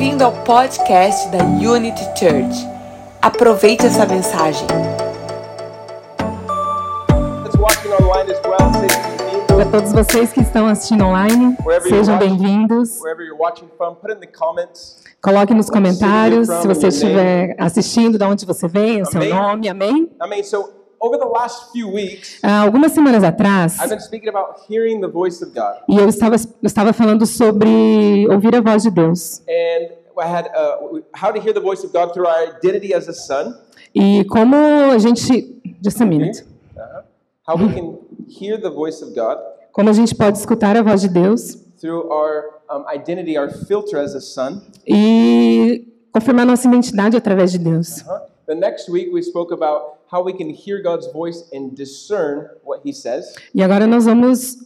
Bem-vindo ao podcast da Unity Church. Aproveite essa mensagem. Para todos vocês que estão assistindo online, sejam bem-vindos. Coloque nos comentários se você estiver assistindo, de onde você vem, o seu Amém. nome, amém? So over the last few weeks, Há algumas semanas atrás, I've been speaking about hearing the voice of God. e eu estava, eu estava falando sobre ouvir a voz de Deus. And I had uh, how to hear the voice of God through our identity as a son. E como a gente. Just a minute. Uh-huh. How we can hear the voice of God Como a gente pode escutar a voz de Deus through our um, identity, our filter as a son. e confirmar nossa identidade através de Deus. Uh-huh. The next week, we spoke about how we can hear God's voice and discern what He says. E agora nós vamos.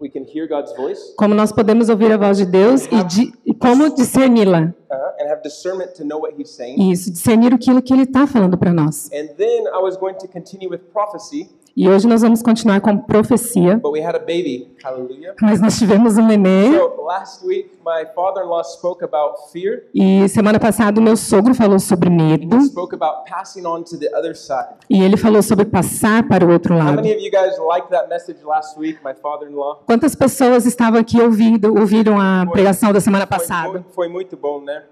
We can hear God's voice Como nós podemos ouvir a voz de Deus e, de, e como discerni-la. uh, and have discernment to know what He's saying. Isso, discernir aquilo que Ele está falando para nós. And then I was going to continue with prophecy, E hoje nós vamos continuar com profecia, but we had a baby. Hallelujah. mas nós tivemos um nenê So last week, my father-in-law spoke about fear. e semana passada meu sogro falou sobre medo He spoke about passing on to the other side. e ele falou sobre passar para o outro How lado. many of you guys liked that message last week, my father-in-law? Quantas pessoas estavam aqui ouvindo, ouviram a pregação da semana passada? foi muito bom, né?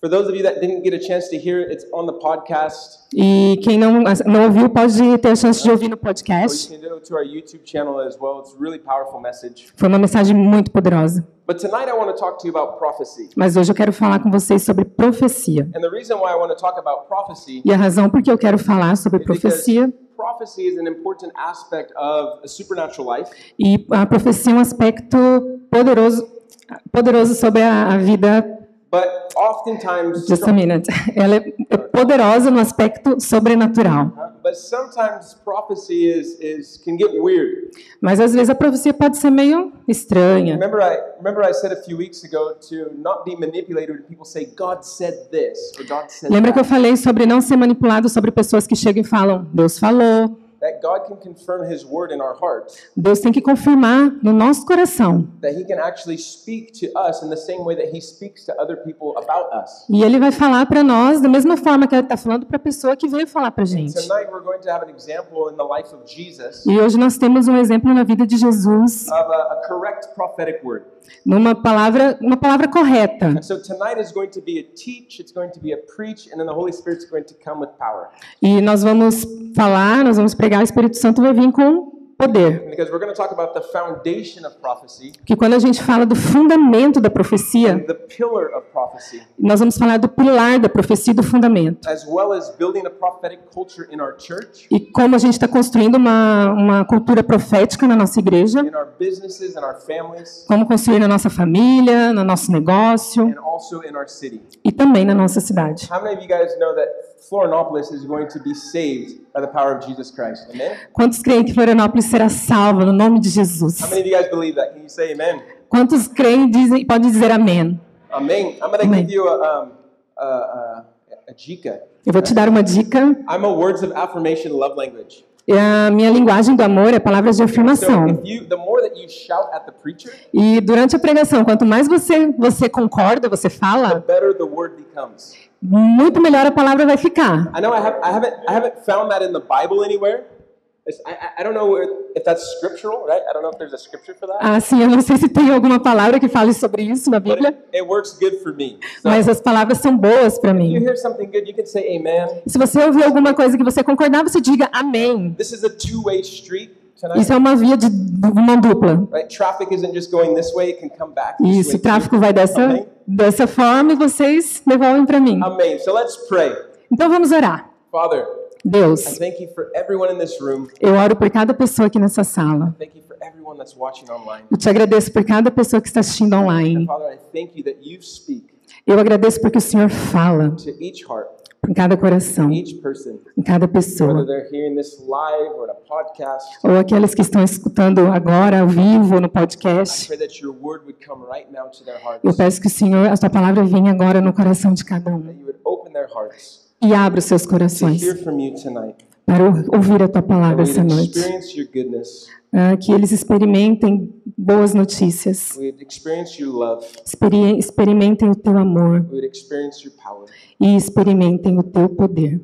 For those of you that didn't get a chance to hear it, it's on the podcast. E quem não, não ouviu pode ter a chance de ouvir no Or you podcast. can go to our YouTube channel as well. It's a really powerful message. Foi uma mensagem muito poderosa. But tonight I want to talk to you about prophecy. Mas hoje eu quero falar com vocês sobre profecia. And the reason why I want to talk about prophecy E a razão por que eu quero falar sobre profecia prophecy is an important aspect of a supernatural life. E a profecia é um aspecto poderoso, poderoso sobre a, a vida. But oftentimes, Just a minute. Ela é é poderosa no aspecto sobrenatural. but sometimes prophecy is, is can get weird. Mas às vezes a profecia pode ser meio estranha. Remember, I remember I said a few weeks ago to not be manipulated when people say God said this or God said Lembra que eu falei sobre não ser manipulado sobre pessoas que chegam e falam: Deus falou. That God can confirm His word in our hearts. Deus tem que confirmar no nosso coração. That He can actually speak to us in the same way that He speaks to other people about us. E Ele vai falar para nós da mesma forma que Ele está falando para a pessoa que veio falar para gente. Tonight we're going to have an example in the life of Jesus E hoje nós temos um exemplo na vida de Jesus, of a, a correct prophetic word. Numa palavra, uma palavra correta. And so tonight is going to be a teach, it's going to be a preach, and then the Holy Spirit's going to come with power. E nós vamos falar, nós vamos pregar, o Espírito Santo vai vir com poder. Because we're going to talk about the foundation of prophecy, Que quando a gente fala do fundamento da profecia, nós vamos falar do pilar da profecia e do fundamento. E como a gente está construindo uma, uma cultura profética na nossa igreja, como construir na nossa família, no nosso negócio e também na nossa cidade. How many of you guys know that Florianopolis is going to be saved by the power of Jesus Christ? Amen? Quantos creem que Florianópolis será salva no nome de Jesus? How many of you guys believe that? Can you say amen? Quantos creem dizem, podem dizer amém? Amen. I'm going to Amen. give you a, um, a, a, a dica. Eu vou te dar uma dica. I'm a words of affirmation love language. A minha linguagem do amor é palavras de afirmação. E durante a pregação, quanto mais você você concorda, você fala, muito melhor a palavra vai ficar. Assim, eu não sei se tem alguma palavra que fale sobre isso na Bíblia, it, it works good for me. So mas as palavras são boas para mim. good, you can say amen. Se você ouvir alguma coisa que você concordar, você diga amém. This is a two-way street. Isso é uma via de uma dupla. Right? Traffic isn't just going this way; it can come back. This Isso, o tráfico vai dessa, Amém. dessa forma e vocês devolvem para mim. So. Então vamos orar. Father, Deus, eu oro por cada pessoa aqui nessa sala. Eu te agradeço por cada pessoa que está assistindo online. Eu agradeço porque o Senhor fala em cada coração, em cada pessoa. Ou aqueles que estão escutando agora, ao vivo, no podcast. Eu peço que o Senhor, a tua palavra venha agora no coração de cada um. E abra os seus corações para ouvir a tua palavra essa noite. ah, que eles experimentem boas notícias, experi- experimentem o teu amor e experimentem o teu poder.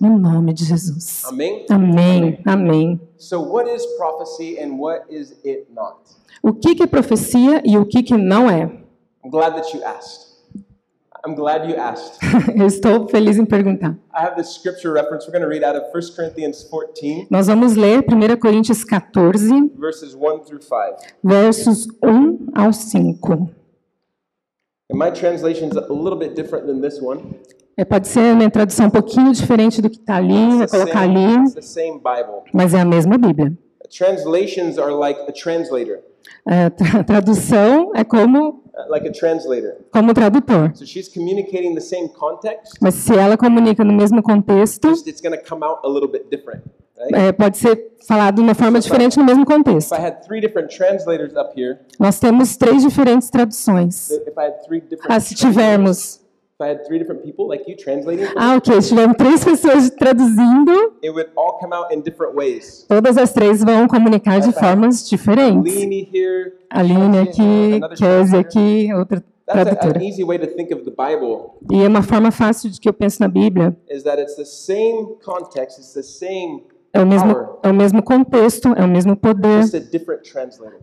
No nome de Jesus. Amém? Amém. Amém. So, what is prophecy and what is it not? O que que é profecia e o que que não é? I'm glad that you asked. I'm glad you asked. Eu estou feliz em perguntar. I have this scripture reference. We're going to read out of 1 Corinthians 14, Nós vamos ler 1 Coríntios 14, verses 1 through 5. versos 1 ao 5. And my translation's a little bit different than this one. É, pode ser uma tradução um pouquinho diferente do que está ali, the, colocar same, ali, it's the same Bible. mas é a mesma Bíblia. Translations are like a translator, É, tra- tradução é como, like a translator. como tradutor. So she's communicating the same context, Mas se ela comunica no mesmo contexto, just it's going to come out a little bit different, right? é, pode ser falado de uma forma diferente no mesmo contexto. If I had three different translators up here, Nós temos três diferentes traduções. if I had three different, Ah, se tivermos. If I had three different people like you translating, for me, Ah, ok. Se tivermos três pessoas traduzindo, it would all come out in different ways. todas as três vão comunicar de formas diferentes. Here, Aline aqui, translator. aqui, outra That's tradutora. an easy way to think of the Bible E é uma forma fácil de que eu penso na Bíblia. is that it's the same context, it's the same É o mesmo, é o mesmo contexto, é o mesmo poder,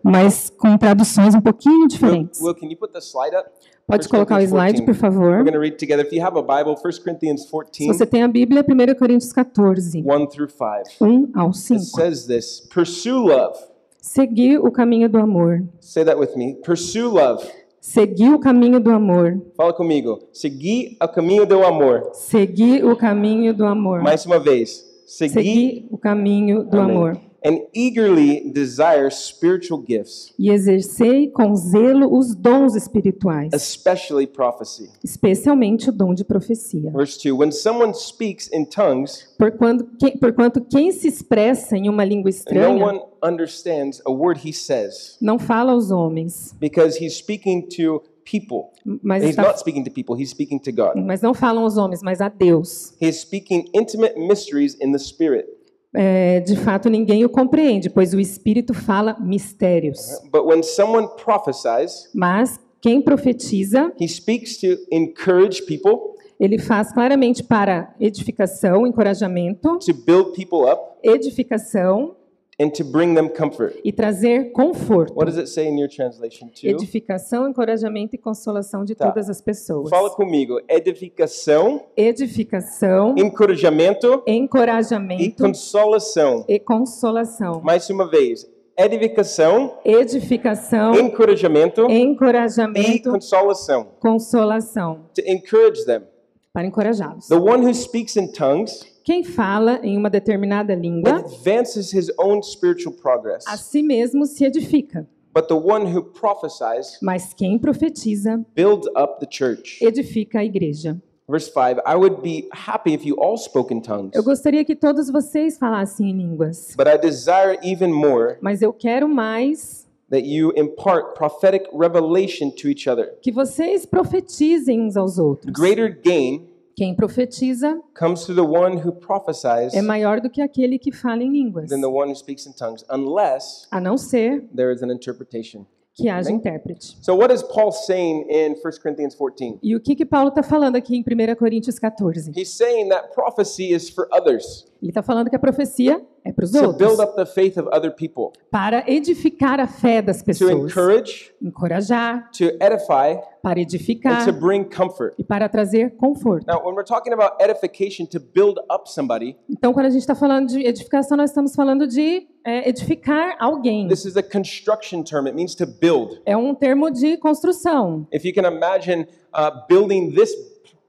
mas com traduções um pouquinho diferentes. Will, can you put the slide up? Pode 1 colocar o slide, 14. por favor. We're going to read together. If you have a Bible, 1 Corinthians Se 14, você tem a Bíblia, 1 Coríntios 14, 1 through 5. 1 ao It 5. says this Pursue love. Seguir o caminho do amor. Say that with me. Pursue love. Seguir o caminho do amor. Fala comigo. Seguir o caminho do amor. Seguir o caminho do amor. Mais uma vez. Seguir Seguir o caminho do Amém. amor. and eagerly desire spiritual gifts, E exercei com zelo os dons espirituais, especially prophecy. especialmente o dom de profecia. Verse 2 When someone speaks in tongues, Porquanto quem, porquanto quem se expressa em uma língua no estranha one understands a word he says não fala aos homens, because he's speaking to people. mas, He's está, not speaking to people, he's speaking to God. mas não falam aos homens, mas a Deus. He is speaking intimate mysteries in the Spirit. É, de fato, ninguém o compreende, pois o Espírito fala mistérios. But when someone prophesies, Mas quem profetiza, he speaks to encourage people, ele faz claramente para edificação, encorajamento, to build people up, edificação and to bring them comfort. e trazer conforto. What does it say in your translation, too? Edificação, encorajamento e consolação de Tá. todas as pessoas. Fala comigo. Edificação, Edificação, encorajamento e encorajamento consolação. e consolação. Mais uma vez. Edificação, Edificação, encorajamento e encorajamento, consolação. consolação. To encourage them. Para encorajá-los. The one who speaks in tongues Quem fala em uma determinada língua, advances his own spiritual progress. a si mesmo se edifica. But the one who prophesies Mas quem profetiza, builds up the church. edifica a igreja. Verse 5 I would be happy if you all spoke in tongues, Eu gostaria que todos vocês falassem em línguas. but I desire even more Mas eu quero mais that you impart prophetic revelation to each other. que vocês profetizem uns aos outros. Greater gain Quem profetiza comes to the one who prophesies é maior do que aquele que fala em línguas, than the one who speaks in tongues, unless a não ser there is an interpretation. que haja intérprete. So, what is Paul saying in 1 Corinthians 14? E o que que Paulo está falando aqui em 1 Coríntios 14? He's saying that prophecy is for others, Ele está falando que a profecia é para os outros, up the faith of other people, para edificar a fé das to pessoas, encourage, encorajar, to edify, para and edificar to bring comfort. e para trazer conforto. Now, when we're talking about edification to build up somebody, Então, quando a gente está falando de edificação, nós estamos falando de é, edificar alguém. this is a construction term. It means to build. É um termo de construção. If you can imagine uh, building this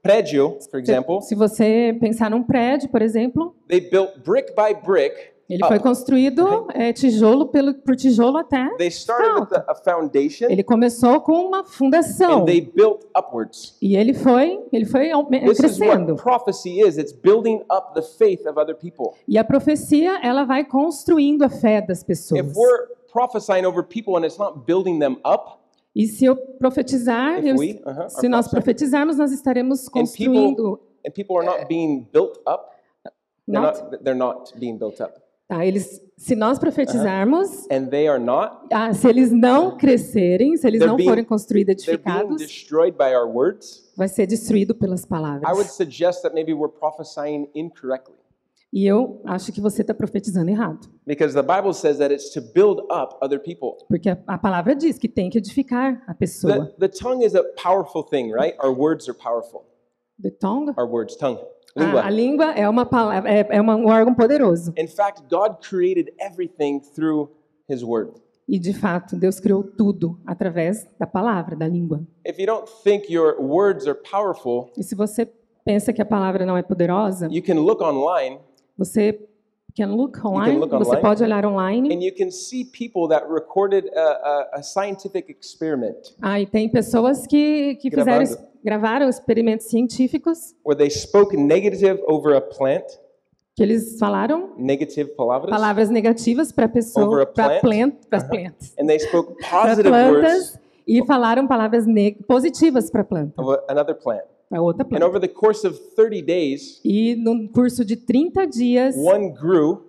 prédio, for example, Se você pensar num prédio, por exemplo, they built brick by brick. ele foi construído é, tijolo pelo, por tijolo até. They started with a, a foundation Ele começou com uma fundação and they built upwards. e ele foi, ele foi This crescendo. what prophecy is. It's building up the faith of other people. E a profecia, ela vai construindo a fé das pessoas. If we're prophesying over people and it's not building them up, E se eu profetizar, If eu- we, uh-huh, se nós profetizarmos, nós estaremos and people construindo. and people are not being built up, they're Not? not, they're not being built up. Tá? Eles, se nós profetizarmos, and they are not, ah, se eles não crescerem, se eles não being- forem construídos, edificados, words. vai ser destruído pelas I would palavras. suggest that maybe we're prophesying incorrectly. E eu acho que você está profetizando errado. Because the Bible says that it's to build up other people. Porque a, a palavra diz que tem que edificar a pessoa. The, the tongue is a powerful thing, right? Our words are powerful. The tongue? Our words, tongue, A, a língua. língua é, uma, palavra, é, é uma- um órgão poderoso. In fact, God created everything through His word. E, de fato, Deus criou tudo através da palavra, da língua. If you don't think your words are powerful, E se você pensa que a palavra não é poderosa, you can look online você can look online, você pode olhar online. and you can see people that recorded a, a, a scientific experiment. Ah, e tem pessoas que, que fizeram, gravaram experimentos científicos where they spoke negative over a plant, que eles falaram negative palavras, palavras negativas para Over pessoa, a para plant. plant, as plantas, and they spoke para positive words. e falaram palavras positivas para a planta, a, another plant. Para outra And planta. over the course of 30 days, E num curso de 30 dias, one grew,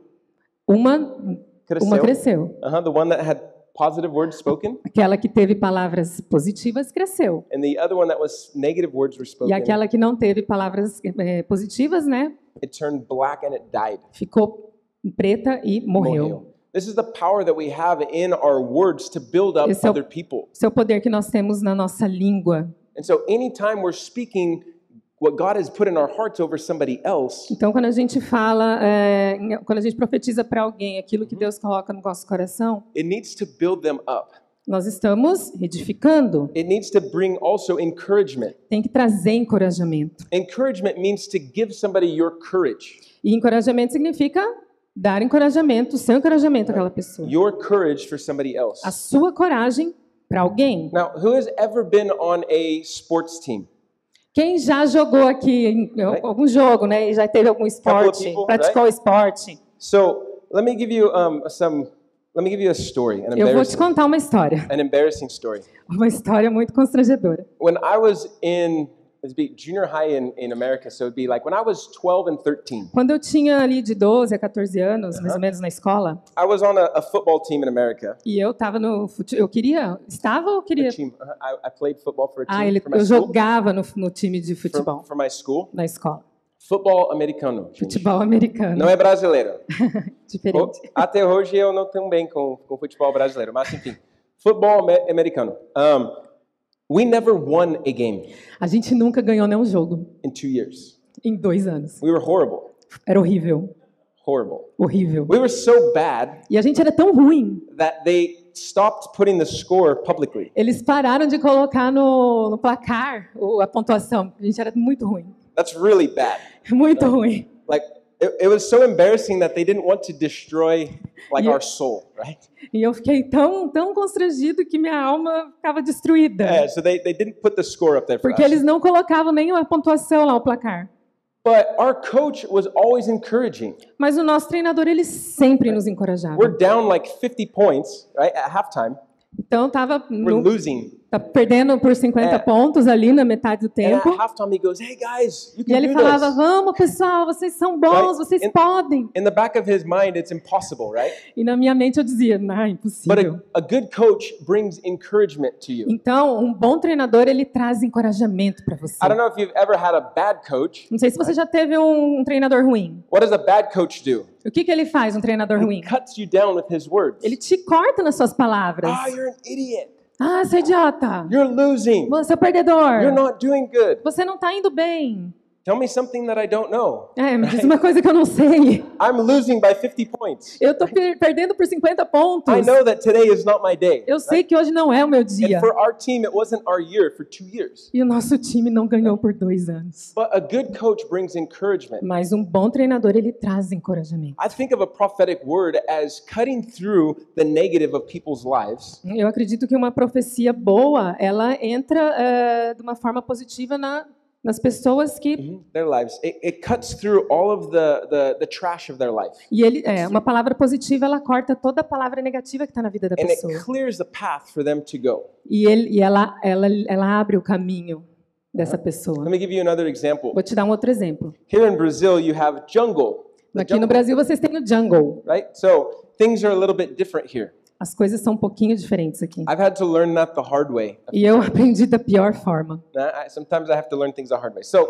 uma uma cresceu, cresceu. uh-huh, the one that had positive words spoken, Aquela que teve palavras positivas cresceu. and the other one that was negative words were E spoken. aquela que não teve palavras eh, positivas, né, It turned black and it died. ficou preta e morreu. Morreu. This is the power that we have in our words to build up Esse é other people. Esse é o poder que nós temos na nossa língua. And so anytime we're speaking what God has put in our hearts over somebody else, Então, quando a gente fala, em- quando a gente profetiza para alguém aquilo Uhum. que Deus coloca no nosso coração, it needs to build them up. nós estamos edificando. It needs to bring also encouragement. Tem que trazer encorajamento. Encouragement means to give somebody your courage. E encorajamento significa dar encorajamento, seu encorajamento àquela pessoa. Your courage for somebody else. A sua coragem para alguém. Now, who has ever been on a sports team? Quem já jogou aqui em algum jogo, né? E já teve algum esporte, people, praticou esporte. So let me give you um, some. Let me give you a story, an Eu vou te contar uma história. an embarrassing story. Uma história muito constrangedora. When I was in it'd be junior high in, in America, so it'd be like when I was 12 and 13. Quando eu tinha ali de 12 a 14 anos, mais ou menos na escola, I was on a, a football team in America. e eu tava no eu queria, estava ou A queria? team. uh, I, I played football for a team Ah, ele, for my eu school. jogava no, no time de For, futebol for my school, na escola. football americano. gente. Futebol americano, Não é brasileiro. diferente. O- Até hoje eu não tenho bem com, com futebol brasileiro, mas enfim, futebol ame- americano. Um, we never won a game A gente nunca ganhou nenhum jogo in two years. em dois anos. We were horrible, Era horrível, horrible. horrível. We were so bad E a gente era tão ruim. that they stopped putting the score publicly. Eles pararam de colocar no, no placar o- a pontuação. A gente era muito ruim, That's really bad. muito ruim. Like it, it was so embarrassing that they didn't want to destroy like our soul, right? E eu fiquei tão, tão constrangido que minha alma ficava destruída. Yeah, so they, they didn't put the score up there for Porque us. eles não colocavam nenhuma pontuação lá no placar. But our coach was always encouraging. Mas o nosso treinador, ele sempre nos encorajava. We're down like 50 points, right, at halftime. Então, tava, We're no, losing. Tá perdendo por 50 É. pontos ali na metade do And tempo. he goes, "Hey guys, you E can ele do falava, this." vamos pessoal, vocês são bons, Right? vocês In- podem. In the back of his mind, it's impossible, right? E na minha mente eu dizia, não, é But impossível. a, a good coach brings encouragement to you. Então, um bom treinador, ele traz encorajamento para você. I don't know if you've ever had a bad coach. Não sei se você já teve um, um treinador ruim. What does a bad coach do? O que, que ele faz, um treinador He ruim? cuts you down with his words. Ele te corta nas suas palavras. Ah, you're an idiot. Ah, seu idiota. You're losing. Você é perdedor. You're not doing good. Você não está indo bem. Tell me something that I don't know. É, me diz uma coisa que eu não sei. I'm losing by 50 points. Eu per- perdendo por 50 pontos. I know that today is not my day. Eu sei que hoje não é o meu dia. And for our team, it wasn't our year for two years. E o nosso time não ganhou por dois anos. But a good coach brings encouragement. Mas um bom treinador, ele traz encorajamento. I think of a prophetic word as cutting through the negative of people's lives Eu acredito que uma profecia boa, ela entra eh, de uma forma positiva na, nas pessoas que... their lives. It, it cuts through all of the, the, the trash of their life. E ele, é, uma palavra positiva, ela corta toda a palavra negativa que está na vida da And it pessoa. clears the path for them to go. E, ele, e ela, ela, ela abre o caminho dessa pessoa. Let me give you another example. Vou te dar um outro exemplo. Here in Brazil, you have jungle. Aqui no Brasil vocês têm o jungle. right? So things are a little bit different here. As coisas são um pouquinho diferentes aqui. I've had to learn that the hard way. E eu aprendi da pior forma. Sometimes I have to learn things the hard way. So,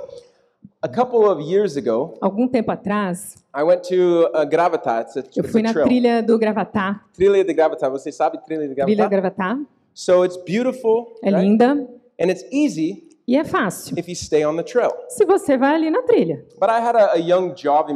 a couple of years ago, Algum tempo atrás, I went to uh, Gravatá. It's a, eu fui na trilha do Gravatá. Trilha de Gravatá. Você sabe Trilha de Trilha Gravatá? Gravatá. So it's beautiful, É right? linda and it's easy e é fácil. if you stay on the trail. Se você vai ali na trilha. But I had a, a young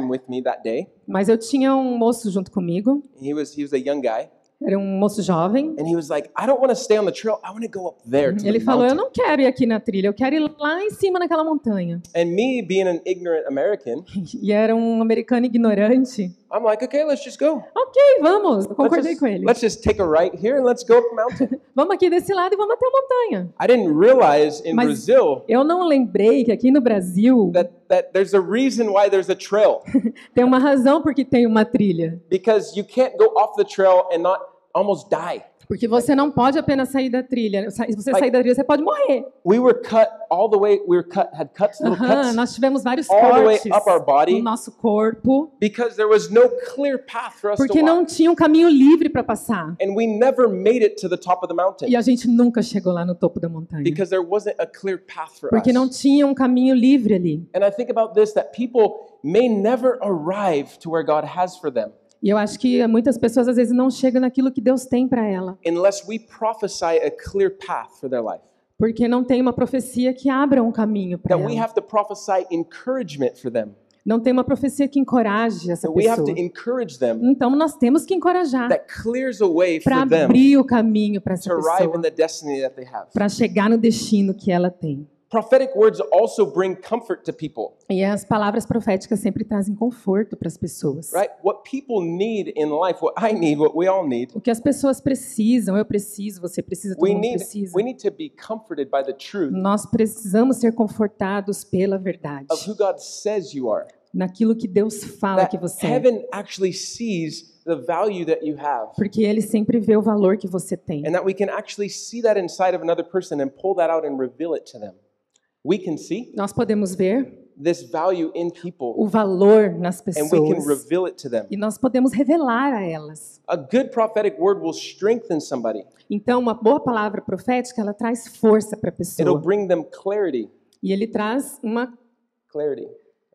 with me that day. Mas eu tinha um moço junto comigo. He was he was a young guy, Era um moço jovem. and he was like, "I don't want to stay on the trail. I want to go up there to Ele the falou: Eu mountain." não quero ir aqui na trilha, eu quero ir lá em cima naquela montanha. And me being an ignorant American, E era um americano ignorante. I'm like, "Okay, let's just go. Ok, vamos. Eu Let's concordei just, com ele. let's just take a right here and let's go up the mountain." Vamos aqui desse lado e vamos até a montanha. I didn't realize in Mas- Brazil Eu não lembrei que aqui no Brasil that, that there's a reason why there's a trail tem uma razão por que tem uma trilha. because you can't go off the trail and not almost die. Porque você não pode apenas sair da trilha. Se você Like- sair da trilha, você pode morrer. We were cut all the way. We were cut, had cuts, little cuts, nós tivemos vários all the way cortes up our body no nosso corpo, because there was no clear path for us porque to não walk, tinha um caminho livre para passar. and we never made it to the top of the mountain E a gente nunca chegou lá no topo da montanha. because there wasn't a clear path for Porque não us. tinha um caminho livre ali. And I think about this: that people may never arrive to where God has for them E eu acho que muitas pessoas às vezes não chegam naquilo que Deus tem para ela, unless we prophesy a clear path for their life. porque não tem uma profecia que abra um caminho para That we ela. have to prophesy encouragement for them. Não tem uma profecia que encoraje essa That we have pessoa. to encourage them. Então nós temos que encorajar That clears a way para abrir o caminho para essa pessoa, para chegar no destino que ela tem. Prophetic words also bring comfort to people, E as palavras proféticas sempre trazem conforto para as pessoas. right? What people need in life, what I need, what we all need, O que as pessoas precisam, eu preciso, você precisa, todo we mundo need precisa. we need to be comforted by the truth Nós precisamos ser confortados pela verdade, of who God says you are. naquilo que Deus fala That que você é. heaven actually sees the value that you have. Porque ele sempre vê o valor que você tem. And that we can actually see that inside of another person and pull that out and reveal it to them. We can see Nós podemos ver this value in people o valor nas and we can pessoas reveal it to them. e nós podemos revelar a elas. A good prophetic word will strengthen somebody. Então, uma boa palavra profética, ela traz força para a It'll pessoa. bring them clarity. E ele traz uma Clarity.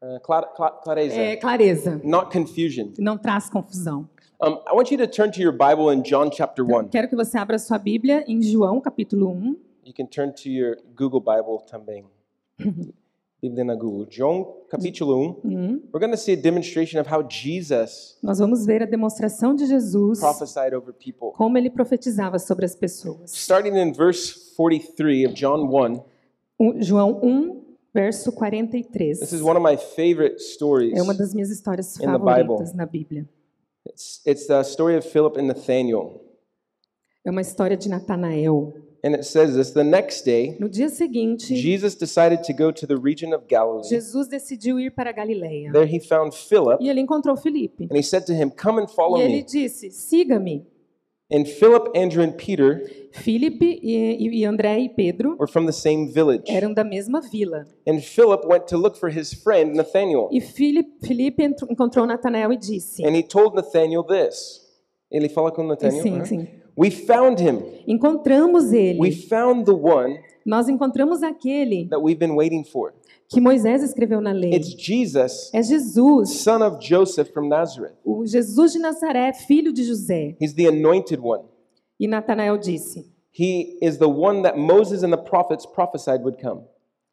Uh, cla- cla- clareza. é, clareza, Not confusion. não traz confusão. Um, I want you to turn to your Bible in John chapter 1. Quero que você abra sua Bíblia em João, capítulo 1. You can turn to your Google Bible também. Bíblia na Google. João capítulo 1. We're going to see a demonstration of how Jesus Nós vamos ver a demonstração de Jesus, prophesied over people. como ele profetizava sobre as pessoas. Starting in verse 43 of John 1. Um- João 1, verso 43. This is one of my favorite stories. É uma das minhas histórias In the favoritas Bible. na Bíblia. It's, it's the story of Philip and Nathaniel. É uma história de Natanael. And it says this The next day, No dia seguinte, Jesus decided to go to the region of Galilee. Jesus decidiu ir para a Galileia. There he found Philip, E ele encontrou Filipe. and he said to him, Come and follow E ele me. disse: Siga-me. And Philip, Andrew, and Peter Filipe e, e André e Pedro were from the same village. eram da mesma vila. And Philip went to look for his friend Nathanael. E Filipe, encontrou Natanael e disse: And he told Nathanael this. Ele fala com Nathanael. Sim, né? sim. We found him. Encontramos We ele. found the one Nós encontramos aquele that we've been waiting for. que Moisés escreveu na lei. It's Jesus, É Jesus, son of Joseph from Nazareth. o Jesus de Nazaré, filho de José. He's the anointed one. E Natanael disse: He is the one that Moses and the prophets prophesied would come.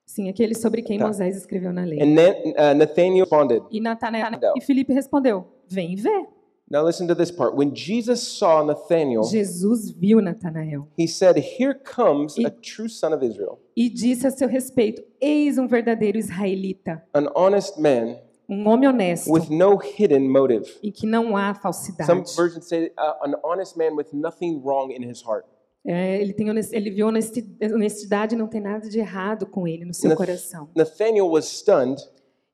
Sim, aquele sobre quem Tá. Moisés escreveu na lei. And then uh, Nathanael responded. E Natanael e Filipe respondeu: Vem ver. Now listen to this part. When Jesus saw Nathanael, Jesus viu Natanael he said, Here comes E- a true son of Israel, e disse a seu respeito: Eis um verdadeiro israelita, an honest man um homem honesto with no hidden motive. e que não há Some falsidade. versions say uh, an honest man with nothing wrong in his heart. É, ele, tem honest- ele viu honesti- honestidade, não tem nada de errado com ele no seu Nath- coração. Nathanael was stunned,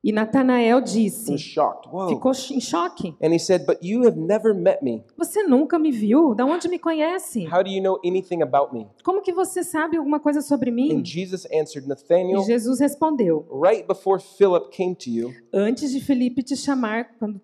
E Natanael disse, ficou em choque: And he said, But you have never met me. Você nunca me viu? Da onde me conhece? How do you know anything about me? Como que você sabe alguma coisa sobre mim? And Jesus answered, E Jesus respondeu: right before Philip came to you, Antes de Felipe te chamar, quando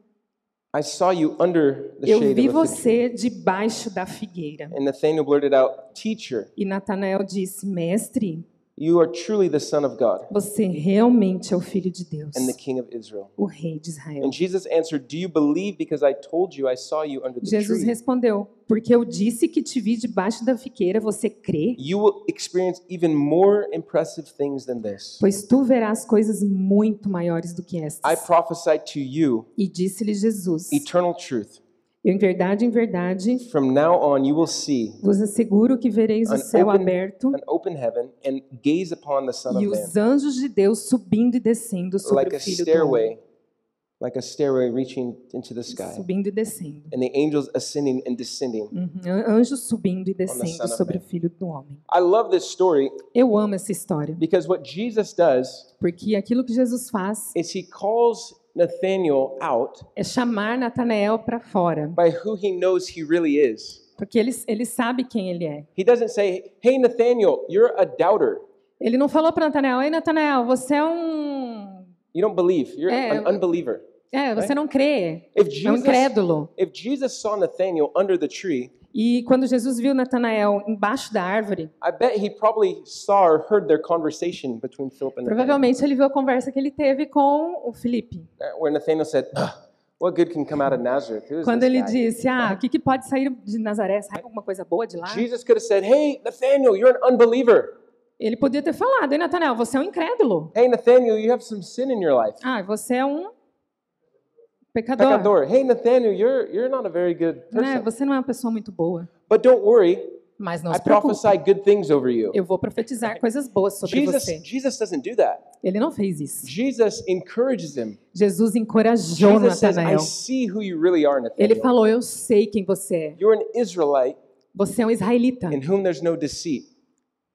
I saw you under the Eu shade vi você debaixo da figueira. And Nathanael blurted out, Teacher, E Natanael disse: Mestre, you are truly the Son of God você realmente é o filho de Deus, and the King of Israel. o rei de Israel. And Jesus answered, Do you believe because I told you I saw you under the Jesus tree? respondeu: Porque eu disse que te vi debaixo da figueira, você crê? You will experience even more impressive things than this. Pois tu verás coisas muito maiores do que I estas. prophesy to you E disse-lhe Jesus: eternal truth. Em verdade, em verdade, From now on, you will see vos asseguro que vereis o céu open- aberto an open heaven and gaze upon the Son e os anjos de Deus subindo e descendo sobre like o a filho do homem. stairway, like a stairway reaching into the sky, Subindo e descendo. and the angels ascending and descending. Uhum. Anjos subindo e descendo sobre o filho do homem. I love this story Eu amo essa história, because what Jesus does porque aquilo que Jesus faz is he calls Nathanael out é chamar Natanael para fora, by who he knows he really is. porque ele, ele sabe quem ele é. He doesn't say, "Hey Nathanael, you're a doubter. Ele não falou para Natanael, ei Natanael, você é um... You don't believe. You're É, an unbeliever." É, você não crê, If é um Jesus incrédulo. if Jesus saw Nathanael under the tree, E quando Jesus viu Natanael embaixo da árvore, I bet he probably saw or heard their conversation between Philip and Nathanael, provavelmente ele viu a conversa que ele teve com o Felipe. uh, Quando ele guy?" disse, ah, o que, que pode sair de Nazaré? Sai alguma coisa boa de lá? Jesus could have said, "Hey Nathanael, you're an unbeliever. Ele podia ter falado, ei Natanael, você é um incrédulo. Hey Nathanael, you have some sin in your life." Ah, você é um pecador. Pecador. Hey Nathanael, you're you're not a very good Né? person. Você não é uma pessoa muito boa. But don't worry, Mas não I se preocupe. prophesy good things over you. Eu vou profetizar coisas boas sobre Jesus você. Jesus doesn't do that. Ele não fez isso. Jesus encourages him. Jesus encorajou Jesus says, I see who you really are, Ele Nathanael. falou, eu sei quem você é. You're an Israelite Você é um israelita. in whom there's no deceit.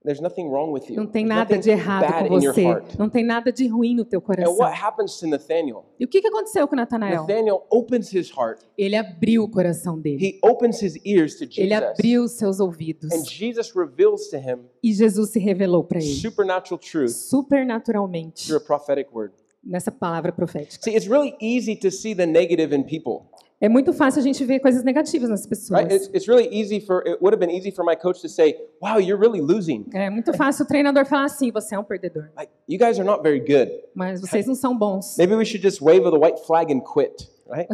Não tem There's nada nothing de errado com você. Não tem nada de ruim no teu And coração. what happens to Nathanael? E o que que aconteceu com Natanael? Nathanael opens his heart. Ele abriu o coração dele. He opens his ears to Ele Jesus. abriu seus ouvidos. And Jesus reveals to him E Jesus se revelou para ele. supernatural truth Supernaturalmente. through a prophetic word. Nessa palavra profética. See, it's really easy to see the negative in people. É muito fácil a gente ver coisas negativas nas Right? pessoas. It's, it's really easy for it would have been easy for my coach to say, "Wow, you're really losing. É muito fácil o treinador falar assim, você é um perdedor. Like you guys are not very good. Mas vocês não são bons. Maybe we should just wave the white flag and quit, right?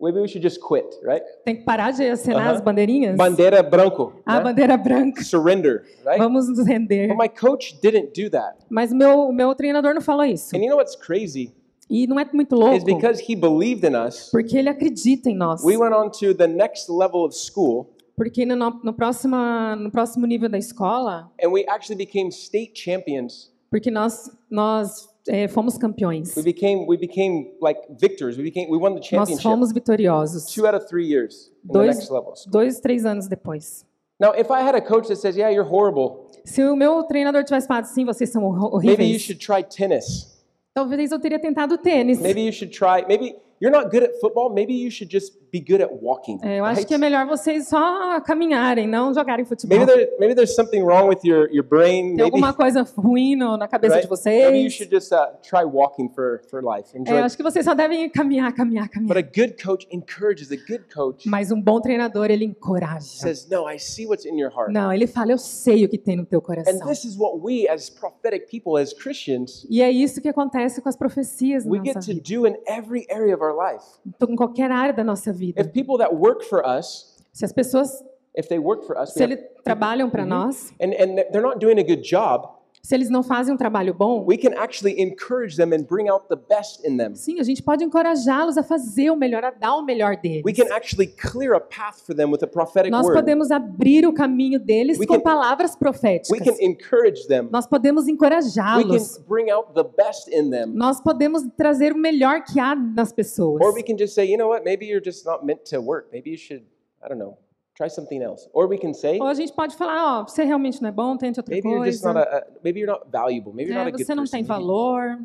Maybe we should just quit, right? Tem que parar de acenar Aham. as bandeirinhas. Bandeira branco, A né? bandeira branca. surrender, right? Vamos nos render. But my coach didn't do that. Mas meu, meu treinador não falou isso. And you know what's crazy E não é muito is louco, because he believed in us. porque ele acredita em nós. We went on to the next level of school, Porque no, no, próximo, no próximo nível da escola, and we actually became state champions. porque nós, nós é, fomos campeões. We became we became like victors. We became we won the Nós championship fomos vitoriosos. two out of three years Dois, dois, três anos depois. Now, if I had a coach that says, "Yeah, you're horrible," Se o meu treinador tivesse falado sim, vocês são hor- maybe you horríveis, should try tennis. Talvez eu teria tentado tênis. Maybe you should try. Maybe you're not good at football. Maybe you should just be good at walking. É, eu acho right? que é melhor vocês só caminharem, não jogarem futebol. Maybe there, maybe there's something wrong with your, your brain. Tem Maybe, alguma coisa ruim no- na cabeça right? de maybe you vocês. should just uh, try walking for, for life. É, Enjoy. eu acho que vocês só devem caminhar, caminhar, But caminhar. a good coach encourages. A good coach Mas um bom treinador, ele encoraja. says, "No, I see what's in your heart." Não, ele fala, eu sei o que tem no teu And coração. this is what we, as prophetic people, as Christians, E é isso que acontece com as profecias we na get nossa to vida. do in every area of our life. Então, Em qualquer área da nossa vida. If people that work for us, Se as pessoas, if they work for us, se eles trabalham para nós, and, and they're not doing a good job, se eles não fazem um trabalho bom, we can actually encourage them and bring out the best in them. sim, a gente pode encorajá-los a fazer o melhor, a dar o melhor deles. We can actually clear a path for them with a prophetic Nós word. podemos abrir o caminho deles We com can- palavras We proféticas. can encourage them. Nós podemos encorajá-los. can bring out the best in them. Nós podemos trazer o melhor que há nas pessoas. Or we can just say, you know what, maybe you're just not meant to work. Maybe you should, I don't know, try something else. Or we can say, Ou a gente pode falar, ó, você realmente não é bom, tente outra maybe you're just not coisa. a, a maybe you're not valuable. Maybe you're É, not a good você não tem valor.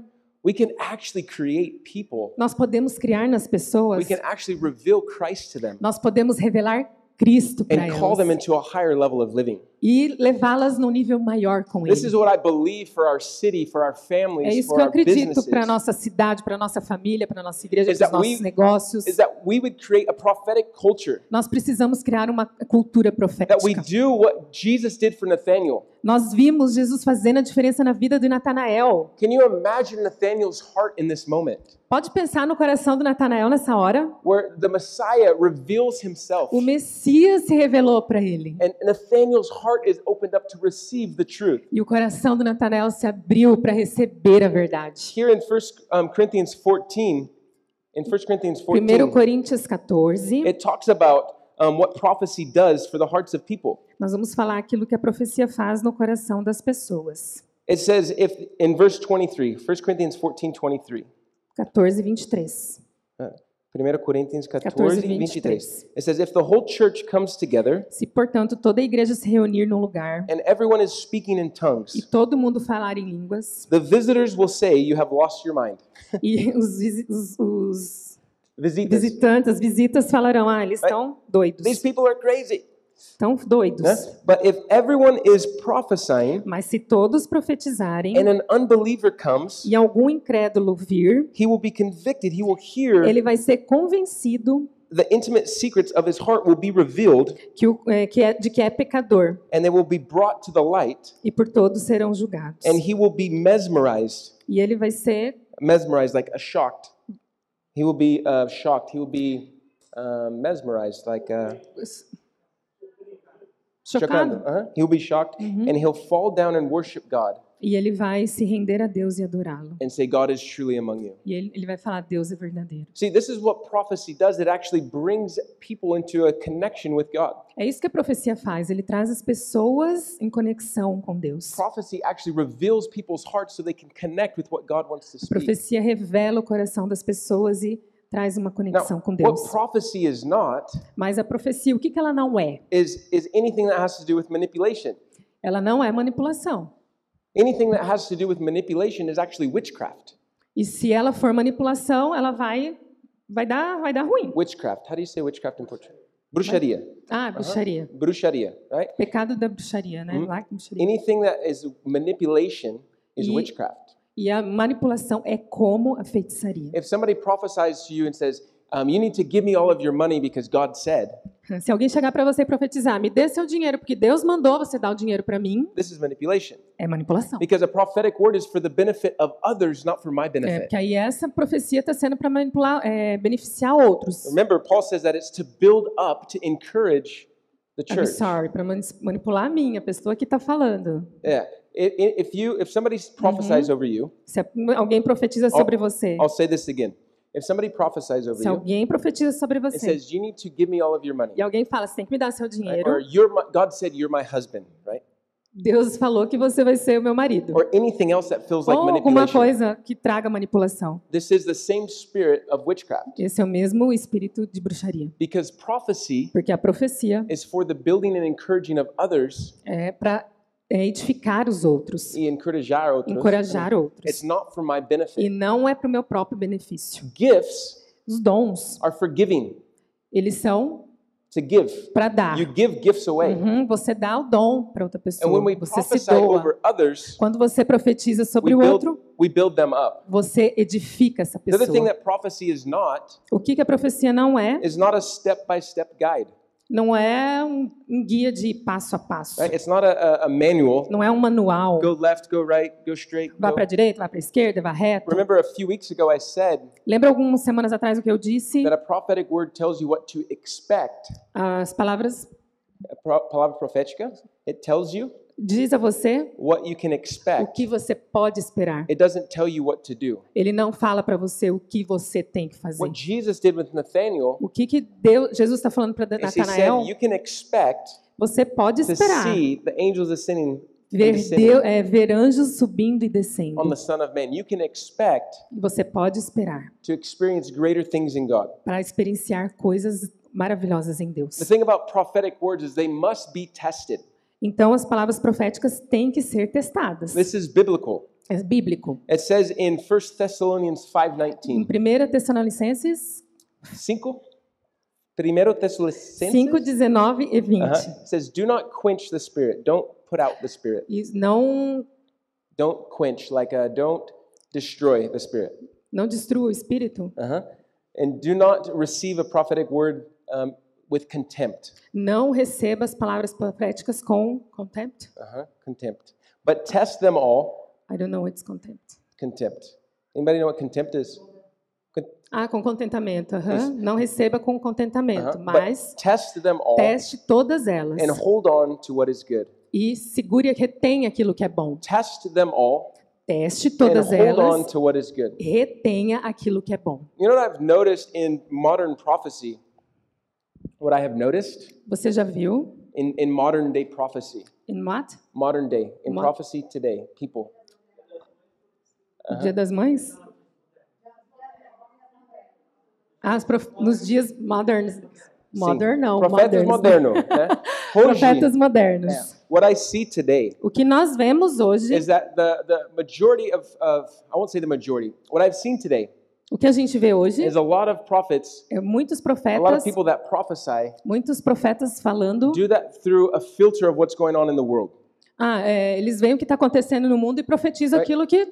We can actually create people. Nós podemos criar nas We pessoas, can actually reveal Christ to them. nós podemos revelar Cristo para and call them elas into a higher level of living. e levá-las num nível maior com This Ele. is what I believe for our city, for our É families, isso for que eu our acredito businesses. para nossa cidade, para nossa família, para nossa igreja, Is para os that we- nossos negócios. Is that we would create a prophetic culture Nós precisamos criar uma cultura that we profética. do what Jesus did for Nathaniel. Nós vimos Jesus fazendo a diferença na vida do Natanael. Can you imagine Nathaniel's heart in this moment, Pode pensar no coração do Natanael nessa hora? where the Messiah reveals himself, O Messias se revelou para ele. and heart is opened up to receive the truth. E o coração do Natanael se abriu para receber a verdade. Here in 1 Corinthians 14, in 1 Corinthians 1 14, Coríntios 14, it talks about um, what prophecy does for the hearts of people. nós vamos falar aquilo que a profecia faz no coração das pessoas. It says, if in verse 23, 1 Corinthians 14, 23, 14, 23. 1 Coríntios 14, 14, 23. It says, If the whole church comes together Se, portanto, toda a igreja se reunir num lugar and everyone is speaking in e tongues, todo mundo falar em línguas, the visitors will say, You have lost your mind. e os, os- os Visitas. visitantes, as visitas falarão, ah, eles estão doidos, These people are crazy. Estão doidos. né? But if everyone is prophesying Mas se todos profetizarem and an unbeliever comes, e algum incrédulo vir, he will be convicted. He will hear ele vai ser convencido the intimate secrets of his heart will be revealed que o, é, que é, de que é pecador and they will be brought to the light e por todos serão julgados. and he will be mesmerized. E ele vai ser Mesmerized, like a shocked. He will be uh, shocked. He will be uh, mesmerized, like uh, chocado Uh-huh. He'll be shocked and he'll fall down and worship God e ele vai se render a Deus e adorá-lo. and say, God is truly among you. E ele, ele vai falar: Deus é verdadeiro. See, this is what prophecy does. It actually brings people into a connection with God. É isso que a profecia faz. Ele traz as pessoas em conexão com Deus. Prophecy actually reveals people's hearts so they can connect with what God wants to A speak. profecia revela o coração das pessoas e traz uma Now, conexão com what Deus. prophecy is not Mas a profecia, o que, que ela não é? is, is anything that has to do with manipulation. Ela não é manipulação. Anything that has to do with manipulation is actually witchcraft. E se ela for manipulação, ela vai vai dar vai dar ruim. Witchcraft. How do you say witchcraft in Portuguese? Bruxaria. Ah, bruxaria. Bruxaria, right? Pecado da bruxaria, né? Que bruxaria. Anything that is manipulation is E- witchcraft. E a manipulação é como a feitiçaria. If somebody prophesies to you and says, um, You need to give me all of your money because God said, Se alguém chegar para você e profetizar, me dê seu dinheiro porque Deus mandou você dar o dinheiro para mim, this is manipulation. é manipulação. Because a prophetic word is for the benefit of others, not for my É, benefit. porque aí essa profecia está sendo para manipular, é, beneficiar outros. Remember, Paul says that it's to build up, to encourage the I'm church. sorry, para manipular a mim, a pessoa que está falando. Yeah. If you, if somebody prophesies over you, Se alguém profetiza sobre você, I'll say this again. If somebody prophesies over se you alguém profetiza sobre você, says, "You need to give me all of your money," e alguém fala, você tem que me dar seu dinheiro, or "You're my, God said you're my husband," right? Deus falou que você vai ser o meu marido. Or anything else that feels like Ou alguma manipulation. coisa que traga manipulação. This is the same spirit of witchcraft. Esse é o mesmo espírito de bruxaria. Because prophecy Porque a profecia is for the building and encouraging of others é para edificar os outros, e encorajar outros. encorajar It's outros. not for my benefit. E não é para o meu próprio benefício. Gifts Os dons, are for giving, eles são para dar. You give gifts away. Uhum, você dá o dom para outra And pessoa. when we Você se doa. over others, Quando você profetiza we sobre o build, outro, them up. você edifica essa The other thing pessoa. that prophecy is not O que, que a profecia não é? is not a step-by-step guide. Não é um, um guia de passo a passo. Right? It's not a, a, a manual. Não é um manual. Go left, go right, go straight. Vá Go. para a direita, vá para a esquerda, vá reto. Remember a few weeks ago I said Lembra algumas semanas atrás o que eu disse? that a prophetic word tells you what to expect. As palavras A pro- palavra profética, it tells you diz a você what you can o expect. que você pode esperar. It doesn't tell you what to do. Ele não fala para você o que você tem que fazer. What Jesus did with Nathaniel O que que Deus, Jesus está falando para Natanael? Você pode to esperar see the angels ascending and ver, Deus, é, ver anjos subindo e on descendo. the Son of Man. You can expect Você pode esperar to experience greater things in God. para experienciar coisas maravilhosas em Deus. The thing about prophetic words is they must be tested. Então as palavras proféticas têm que ser testadas. This is biblical. É bíblico. It says in 1 Thessalonians Em 5:19. 1 Tessalonicenses 5 Primeiro Tessalonicenses 5, 19 e 20. uh-huh, says, "Do not quench the spirit. Don't put out the spirit. E não, Don't quench, like uh, don't destroy the spirit. não destrua o espírito. Uh-huh. And do not receive a prophetic word um, with contempt. Não receba as palavras proféticas com contempt. Uh-huh. Contempt. But test them all. I don't know what's contempt. Contempt. Anybody know what contempt is? Con- Ah, com contentamento. aham. Não receba com contentamento, uh-huh. mas test them all teste todas elas and hold on to what is good. e segure, retenha aquilo que é bom. Test them all Teste and todas hold on elas, to what is good. retenha aquilo que é bom. You know what I've noticed in modern prophecy? What I have noticed Você já viu in, in modern day prophecy, em what? modern day, in Mo- prophecy today, people. O Dia das Mães? Ah, os prof- nos dias modernos. Modern não, Profetas modernos. moderno, né? Profetas modernos. what I see today O que nós vemos hoje, is that the, the majority of, of, I won't say the majority, what I've seen today o que a gente vê hoje, is a lot of prophets, é muitos a lot of profetas, people that prophesy muitos profetas falando. do that through a filter of what's going on in the world. Ah, é, eles veem o que está acontecendo no mundo e profetizam Right. aquilo que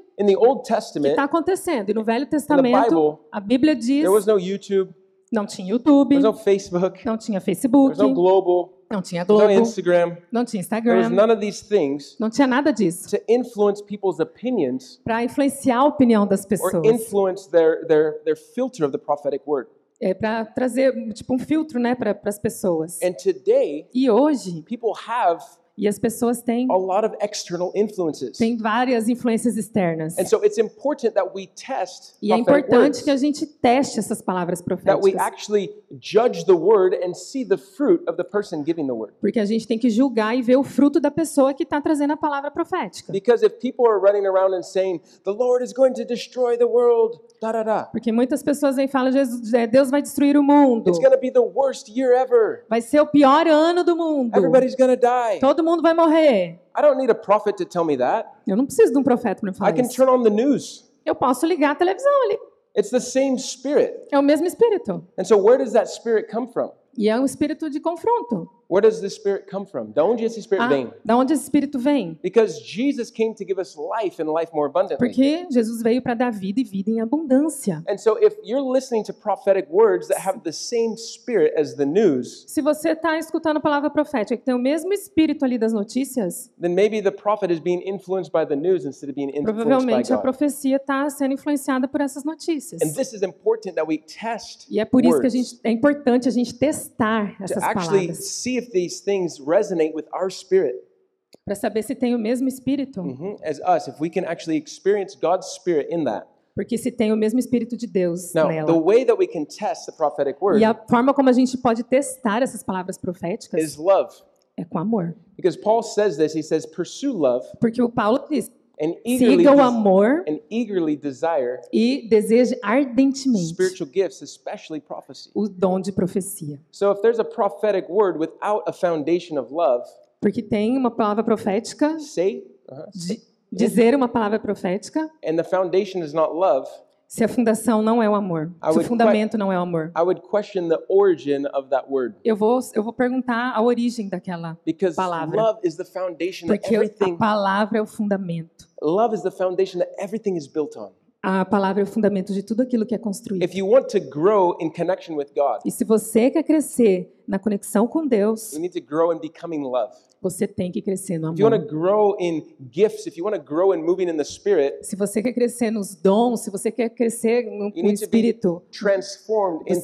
está acontecendo. E no Velho Testamento, Bible, a Bíblia diz, there was no YouTube, não tinha YouTube, there was no Facebook, não tinha there Facebook, was no Global, não tinha no Globo, Instagram. não tinha There was Instagram, none of these things não tinha nada disso. to influence people's opinions Para influenciar a opinião das or pessoas. influence their, their, their filter of the prophetic word. É para trazer tipo um filtro, né, para as pessoas. And today, E hoje, people have e as pessoas têm a lot of external influences. têm várias influências externas. And so it's important that we test E é importante que a gente teste essas palavras that we proféticas, actually judge the word and see the fruit of the person giving the word. porque a gente tem que julgar e ver o fruto da pessoa que está trazendo a palavra profética. Because if people are running around and saying, the Lord is going to destroy the world, da da da, Porque muitas pessoas e falam, Jesus, é, Deus vai destruir o mundo. it's going to be the worst year ever. Vai ser o pior ano do mundo. Everybody's going to die. Todo mundo vai morrer. I don't need a prophet to tell me that. Eu não preciso de um profeta para me I falar can isso. turn on the news. Eu posso ligar a televisão ali. It's the same spirit. É o mesmo espírito. And so where does that spirit come from? E é um espírito de confronto. Where does the spirit come from? De onde esse spirit Ah, vem? da onde esse espírito vem? Because Jesus came to give us life and life more abundantly. Porque Jesus veio para dar vida e vida em abundância. And so if you're listening to prophetic words that have the same spirit as the news, Se você está escutando a palavra profética que tem o mesmo espírito ali das notícias, then maybe the prophet is being influenced by the news instead of being influenced by provavelmente a God. profecia está sendo influenciada por essas notícias. And this is important that we test E é por isso que a gente, é importante a gente testar essas palavras see if these things resonate with our spirit para saber se tem o mesmo espírito, mhm, as us, if we can actually experience God's spirit in that. porque se tem o mesmo espírito de Deus Now, the nela. way that we can test the prophetic word E a forma como a gente pode testar essas palavras proféticas is love. é com amor. Because Paul says this, he says, pursue love Porque o Paulo diz: siga o amor and eagerly desire e deseje ardentemente spiritual gifts, especially prophecy. o dom de profecia. So if there's a prophetic word without a foundation of love, Porque tem uma palavra profética, say, uh-huh, di- dizer uma palavra profética, and the foundation is not love, se a fundação não é o amor, se o fundamento não é o amor. I would question the origin of that word. Eu vou, eu vou perguntar a origem daquela, Because Palavra. love is the foundation porque a everything palavra é o fundamento. love is the foundation that everything is built on. A palavra é o fundamento de tudo aquilo que é construído. If you want to grow in connection with God, E se você quer crescer na conexão com Deus, you need to grow in becoming love. você tem que crescer no amor. gifts, spirit, Se você quer crescer nos dons, se você quer crescer no, no espírito,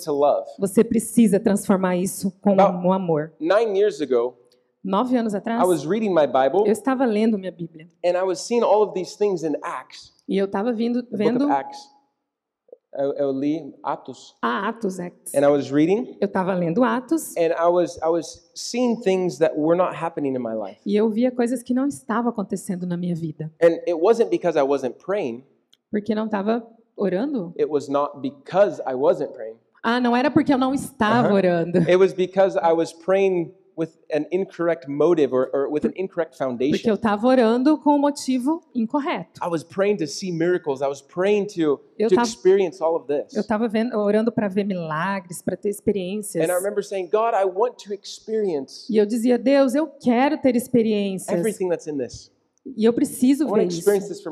love. você precisa transformar isso com About- o amor. Nine years ago, Nove anos atrás, I was reading my Bible eu estava lendo minha Bíblia I was seeing all of these things in Acts, e eu estava vindo, vendo Acts. Eu, eu li Atos, a Atos Acts. and I was reading, Eu estava lendo Atos and I was I was seeing things that were not happening in my life. e eu via coisas que não estavam acontecendo na minha vida, And it wasn't because I wasn't praying. porque não estava orando. It was not because I wasn't praying. Ah, não era porque eu não estava Aham. orando. It was because I was praying with an incorrect motive or, or with an incorrect Porque eu foundation. estava orando com o motivo incorreto. I was praying to see miracles. I was praying to, Eu to tava- experience all of this. Eu estava orando para ver milagres, para ter experiências. And I remember saying, God, I want to experience E eu dizia, Deus, eu quero ter experiências. everything that's in this. E eu preciso I ver to experience isso.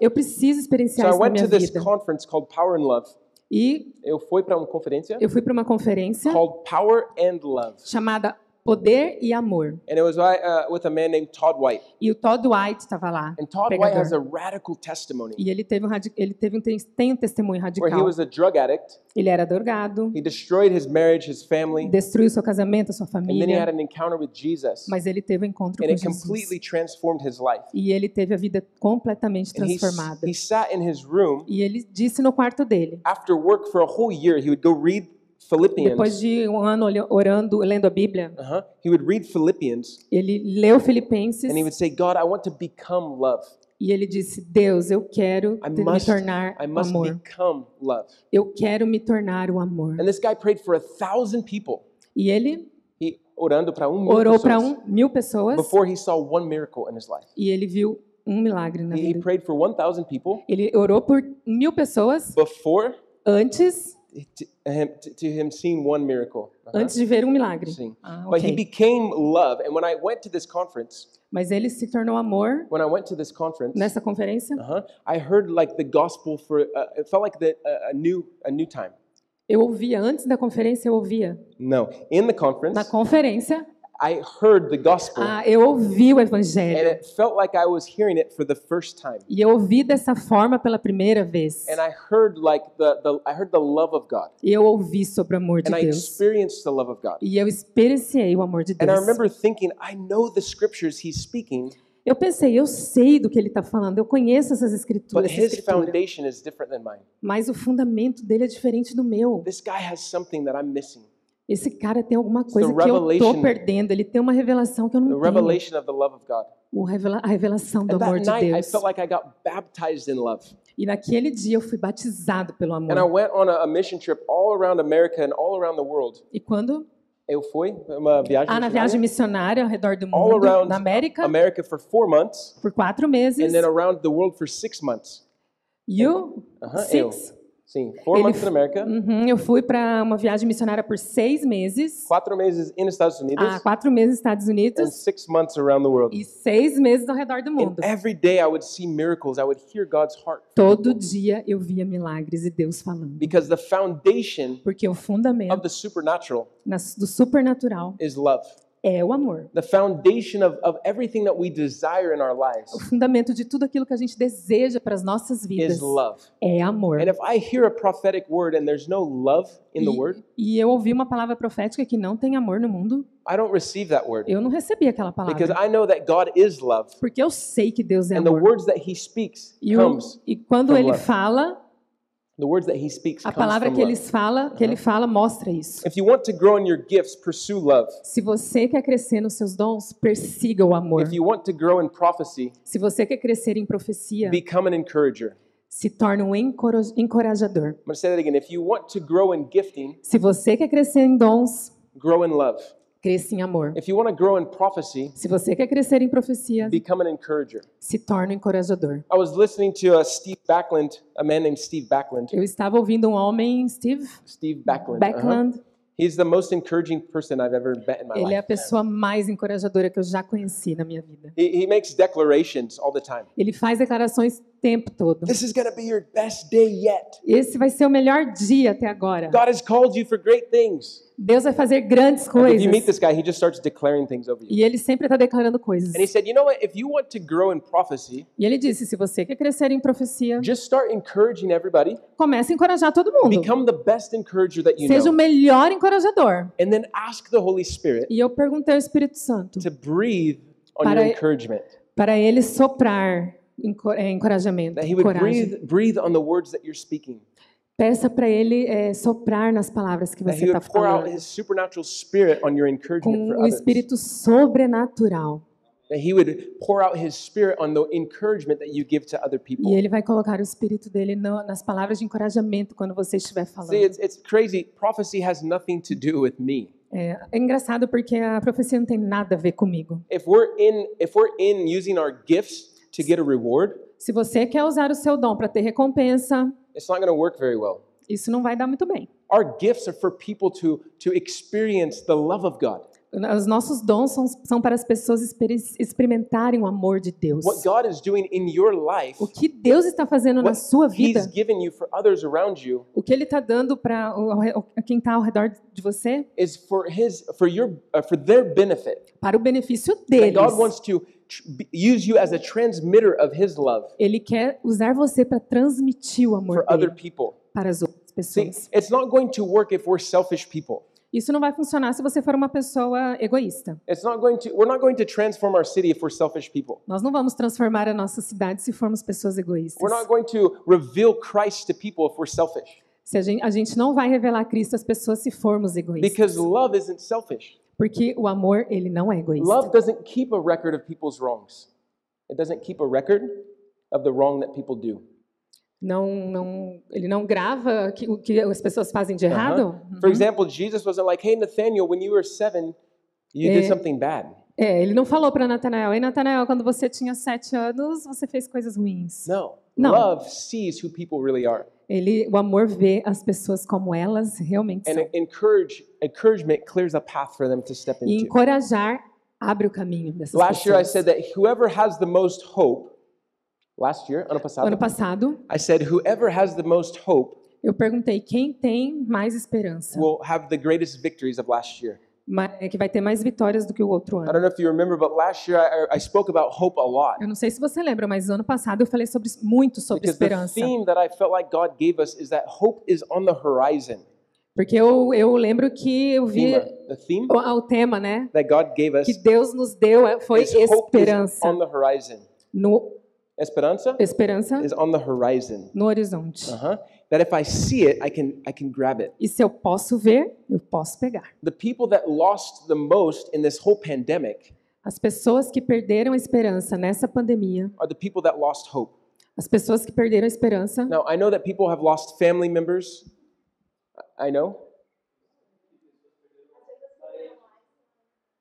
Eu preciso So experienciar I isso na went minha to this vida. conference called Power and Love. E Eu fui para uma conferência eu fui para uma conferência called Power and Love. chamada Poder e Amor. And it was uh, with a man named Todd White. E o Todd White estava lá, And Todd White has a radical testimony E ele teve um, ele teve um, tem um testemunho where he radical. was a drug addict. Ele era drogado, He destroyed his marriage, his family, destruiu seu casamento, sua and then he had família, an encounter with Jesus. mas ele teve um encontro And com it completely Jesus. transformed his life. E ele teve a vida completamente And he, transformada. he sat in his room. E ele disse no quarto dele, After work for a whole year, he would go read. Depois de um ano orando, lendo a Bíblia, Uh-huh. He would read Philippians ele leu Filipenses and he would say, God, I want to become love. e ele disse: Deus, eu quero I me must, tornar I must amor. become love. Eu quero me tornar o amor. And this guy prayed for a thousand people. E ele He orando para um mil orou para um, mil pessoas before he saw one miracle in his life. e ele viu um milagre na He, he vida. prayed for 1,000 people Ele orou por mil pessoas before antes, to him, to, to him seeing one miracle. Uh-huh. antes de ver um milagre. Sim. Ah, But he became love. And when I went to this conference, Mas ele se tornou amor when I went to this conference, nessa conferência. uh-huh, I heard like the gospel for, uh, it felt like the, uh, a, new, a new time. Eu ouvia antes da conferência, eu ouvia. No, in the conference, Na conferência, I heard the gospel, ah, eu ouvi o and evangelho. it felt like I was hearing it for the first time. E eu ouvi dessa forma pela primeira vez. And I heard like the, the I heard the love of God, E eu ouvi sobre o amor de and I Deus. experienced the love of God. E eu experienciei o amor de And I Deus. remember thinking, I know the scriptures he's speaking, Eu pensei, eu sei do que ele está falando, eu conheço essas escrituras, essa escritura, mas o fundamento dele é diferente do meu. This guy has something that I'm missing. Esse cara tem alguma coisa que eu estou perdendo. Ele tem uma revelação que eu não tenho. revelation of the love of God. O revela- a revelação do amor de Deus. E naquele dia eu fui batizado pelo amor. went on a, a mission trip all around America and all around the world. E quando Eu fui uma viagem ah, na viagem missionária ao redor do all mundo, around na América, America for four months, por quatro meses. and then around the world for six months. You? Aham, eu. Six? Sim, four Ele months in f- America, Uhum, eu fui para uma viagem missionária por seis meses. quatro meses nos Estados Unidos, Ah, quatro meses nos Estados and Unidos six months around the world. e seis meses ao redor do And mundo. every day I would see miracles. I would hear God's heart. Todo dia eu via milagres e Deus falando. Because the foundation Porque o fundamento of the supernatural nas- do supernatural is love. É o amor. The foundation of, of everything that we desire in our lives O fundamento de tudo aquilo que a gente deseja para as nossas vidas is love. é amor. And if I hear a prophetic word and there's no love in the word, E, e eu ouvi uma palavra profética que não tem amor no mundo, I don't receive that word. eu não recebi aquela Because palavra. I know that God is love. Porque eu sei que Deus é And the amor. words that he speaks E, o- comes, e quando ele love. fala, a palavra que ele love. fala, que ele fala mostra isso. If you want to grow in your gifts, pursue love. Se você quer crescer nos seus dons, persiga o amor. If you want to grow in prophecy, Se você quer crescer em profecia, become an encourager. se torne um encorajador. I'm going to say that again. If you want to grow in gifting, Se você quer crescer em dons, grow in love. Cresça em amor. If you want to grow in prophecy, Se você quer crescer em profecia, become an encourager. se torne um encorajador. I was listening to uh, Steve Backlund, a man named Steve Backlund. Eu estava ouvindo um homem, Steve Steve Backlund. uh-huh. Beckland. He's the most encouraging person I've ever met in my Ele é a life. pessoa mais encorajadora que eu já conheci na minha vida. He, he makes declarations all the time. Ele faz declarações tempo todo. This is going to be your best day yet. Esse vai ser o melhor dia até agora. God has called you for great things. Deus vai fazer grandes if you meet coisas. this guy, he just starts declaring things over you. E ele sempre está declarando coisas. And he said, You know what? If you want to grow in prophecy, E ele disse: se você quer crescer em profecia, just start encouraging everybody. comece a encorajar todo mundo. Become the best encourager that you Seja o know. melhor encorajador. And then ask the Holy Spirit E eu perguntei ao Espírito Santo to breathe on Para- your encouragement. para ele soprar encorajamento, That he would coragem. breathe, breathe on the words that you're speaking. Peça para ele é, soprar nas palavras que você he está would pour out falando. his supernatural spirit on your encouragement Com for o others. espírito sobrenatural. That He would pour out His Spirit on the encouragement that you give to other people. E ele vai colocar o espírito dele no- nas palavras de encorajamento quando você estiver falando. See, it's, it's crazy. Prophecy has nothing to do with me. É, é engraçado porque a profecia não tem nada a ver comigo. If we're in, if we're in using our gifts to get a reward, Se você quer usar o seu dom para ter recompensa, it's not going to work very well. isso não vai dar muito bem. Our gifts are for people to, to experience the love of God. Os nossos dons são, são para as pessoas experi- experimentarem o amor de Deus. What God is doing in your life, O que Deus está fazendo na sua He's vida, given you for others around you, o que Ele está dando para quem está ao redor de você, is for His, for your, uh, for their benefit. para o benefício deles. God wants to tr- be- use you as a transmitter of His love Ele quer usar você para transmitir o amor for other dele people. para as outras See, pessoas. it's not going to work if we're selfish people. Isso não vai funcionar se você for uma pessoa egoísta. It's not going to. We're not going to transform our city if we're selfish people. Nós não vamos transformar a nossa cidade se formos pessoas egoístas. We're not going to reveal Christ to people if we're selfish. Se a gente, a gente não vai revelar Cristo às pessoas se formos egoístas. Because love isn't selfish. Porque o amor, ele não é egoísta. Love doesn't keep a record of people's wrongs. It doesn't keep a record of the wrong that people do. Não, não, ele não grava que- o que as pessoas fazem de errado. Uh-huh. For example, Jesus wasn't like, "Hey, Nathaniel, when you were seven, you did Eh, something bad." É, ele não falou para Natanael, ei Natanael, quando você tinha sete anos, você fez coisas ruins. No. No. Love sees who people really are, Ele, o amor vê as pessoas como elas realmente and são. encourage encouragement clears a path for them to step E into. encorajar abre o caminho dessas Last year, I pessoas. said that whoever has the most hope. Last year, ano passado, Ano passado, I said whoever has the most hope eu perguntei quem tem mais esperança, will have the greatest victories of last year. É que vai ter mais vitórias do que o outro I ano. don't know if you remember, but last year I, I spoke about hope a lot Eu não sei se você lembra, mas ano passado eu falei sobre, muito sobre because the esperança. theme that I felt like God gave us is that hope is on the horizon. Porque eu, eu lembro que eu vi Theme, the theme o, o tema, né? that God gave us Que Deus nos deu é- foi esperança. on the horizon. No, Esperança esperança is on the horizon. no horizonte. Uh-huh. That if I see it, I can I can grab it. E se eu posso ver, eu posso pegar. The people that lost the most in this whole pandemic As pessoas que perderam a esperança nessa pandemia, are the people that lost hope. as pessoas que perderam a esperança, Now, I know that people have lost family members. I know.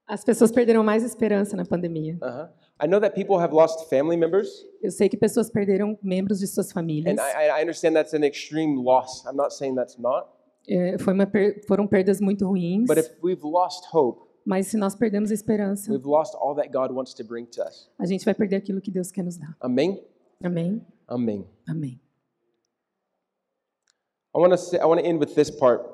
as pessoas perderam mais esperança na pandemia. Uh-huh. I know that people have lost family members, Eu sei que pessoas perderam membros de suas famílias. and I, I understand that's an extreme loss. I'm not saying that's not. É, foi uma per- foram perdas muito ruins. But if we've lost hope, Mas se nós perdemos a esperança, we've lost all that God wants to bring to us. a gente vai perder aquilo que Deus quer nos dar. Amen. Amém? Amen. Amém. I want to I want to end with this part.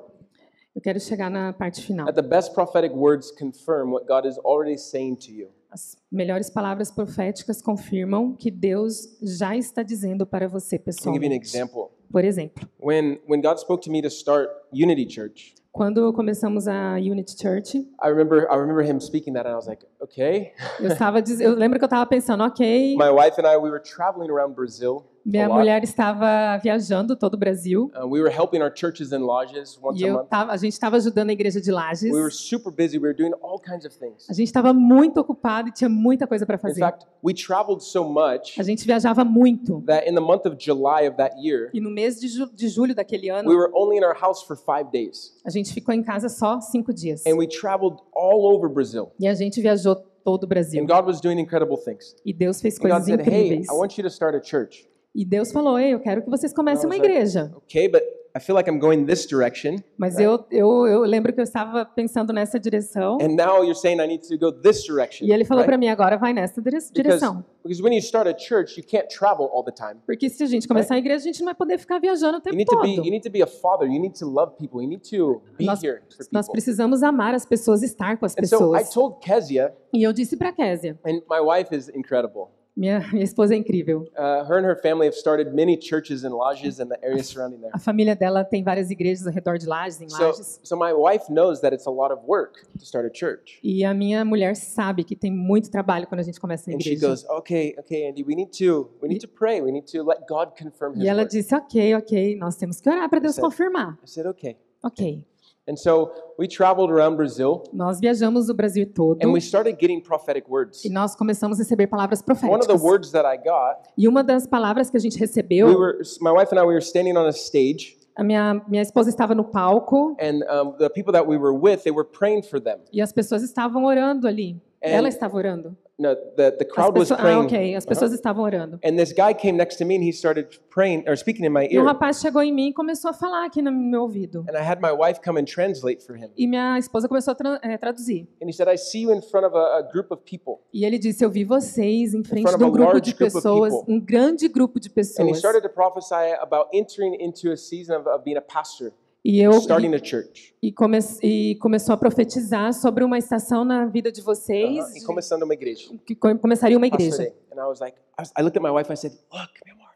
Eu quero chegar na parte final. That the best prophetic words confirm what God is already saying to you. As melhores palavras proféticas confirmam que Deus já está dizendo para você I'll give you an pessoalmente. example. Por exemplo, When when God spoke to me to start Unity Church, quando começamos a Unity Church, I remember I remember him speaking that, and I was like, okay. eu estava eu lembro que eu estava pensando, ok, My wife and I we were traveling around Brazil. A minha lot. mulher estava viajando todo o Brasil Uh, we were helping our churches and lodges once e a eu month. tava, a gente estava ajudando a igreja de Lages. We were super busy. We were doing all kinds of things. A gente estava muito ocupado e tinha muita coisa para In fazer. fact, we traveled so much A gente viajava muito. that in the month of July of that year, E no mês de, ju- de julho daquele ano, we were only in our house for five days, a gente ficou em casa só cinco dias. and we traveled all over Brazil. E a gente viajou todo o Brasil. And God was doing incredible things. E Deus fez And God coisas said, "Hey, incríveis. I want you to start a church." E Deus falou, Ei, eu quero que vocês comecem uma igreja. Okay, but I feel like I'm going this direction, Mas eu, eu, eu lembro que eu estava pensando nessa direção. and now you're saying I need to go this direction. E ele falou right? para mim, agora vai nessa dire- Because, direção. because when you start a church, you can't travel all the time. Porque se a gente começar a igreja, a gente não vai poder ficar viajando o You tempo need to todo. be you need to be a father. You need to love people. You need to be Nós, here for nós people. precisamos amar as pessoas, estar com as And so I pessoas. told Kezia, E eu disse para Késia, and my wife is incredible. Minha, minha esposa é incrível. Uh, her and her family have started many churches and lodges in the area surrounding there. A família dela tem várias igrejas ao redor de Lages, em So, Lages. so my wife knows that it's a lot of work to start a church. E a minha mulher sabe que tem muito trabalho quando a gente começa a And she igreja. goes, okay, okay, Andy, we need to we need to pray. We need to let God confirm His E ela word. disse, ok, ok, nós temos que orar para Deus Certo. confirmar. I said, okay. Ok. And so we traveled around Brazil Nós viajamos o Brasil todo and we started getting prophetic words. e nós começamos a receber palavras One of the proféticas. words that I got, E uma das palavras que a gente we recebeu, were my wife and I we were standing on a stage a minha, minha esposa estava no palco and um, the people that we were with, they were praying for them. e as pessoas estavam orando ali. And- Ela estava orando. No, the, the As crowd was pessoas, ah, praying. ok. As pessoas estavam orando. And this guy came next to me and he started praying or speaking in my E um ear. rapaz chegou em mim e começou a falar aqui no meu ouvido. And I had my wife come and translate for him. E minha esposa começou a tra- eh, traduzir. And he said, I see you in front of a, a group of people. E ele disse: Eu vi vocês em frente de um grupo de pessoas, um grande grupo de And he pessoas. started to prophesy about entering into a season of, of being a pastor, E, eu, starting a church. e, come, e começou a profetizar sobre uma estação na vida de vocês, Uh-huh. E começando uma igreja. que co- começaria uma igreja. Day. And I was like, I, was- I looked at my wife, I said, look, meu amor,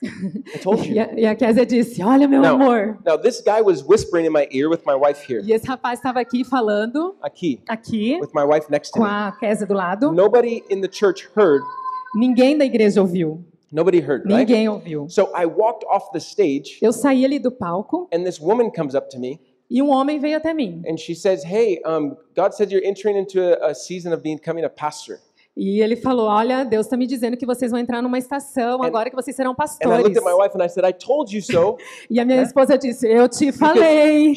I told E a, e a Kézia disse: Olha, meu Não. amor. Now, this guy was whispering in my ear with my wife here, E esse rapaz estava aqui falando, aqui, aqui, with my wife next to com me. a Kézia do lado. Nobody in the church heard. Ninguém da igreja ouviu. Nobody heard, right? Ninguém ouviu. So I walked off the stage, Eu saí ali do palco and this woman comes up to me, e um homem veio até mim. and she says, Hey, um, God said you're entering into a, a season of becoming a pastor. E ele falou: Olha, Deus está me dizendo que vocês vão entrar numa estação agora que vocês serão And pastores. and said, so. E a minha esposa disse: Eu te falei.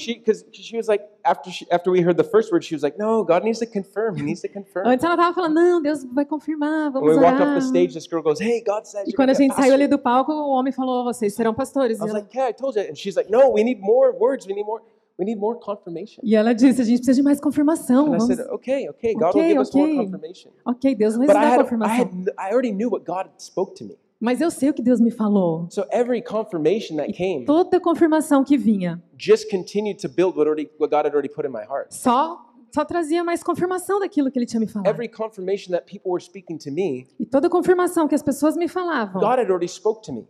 Antes ela estava falando: Não, Deus vai confirmar, vamos orar. stage, goes, Hey, E quando a gente saiu ali do palco, o homem falou: Vocês serão pastores. I was ela, like, Yeah, I told you. And she's like, No, we need more words. We need more. We need more confirmation. e ela disse: A gente precisa de mais confirmação. And I Vamos... said, Okay, okay. God will Okay, give us more okay. confirmation. Ok, Deus vai nos dar had, I confirmação. had, I already knew what God spoke to me. Mas eu sei o que Deus me falou. So every confirmation that came Toda confirmação que vinha just continued to build what already what God had already put in my heart. só só trazia mais confirmação daquilo que ele tinha me falado. Every confirmation that people were speaking to me, E toda confirmação que as pessoas me falavam, God had already spoke to me.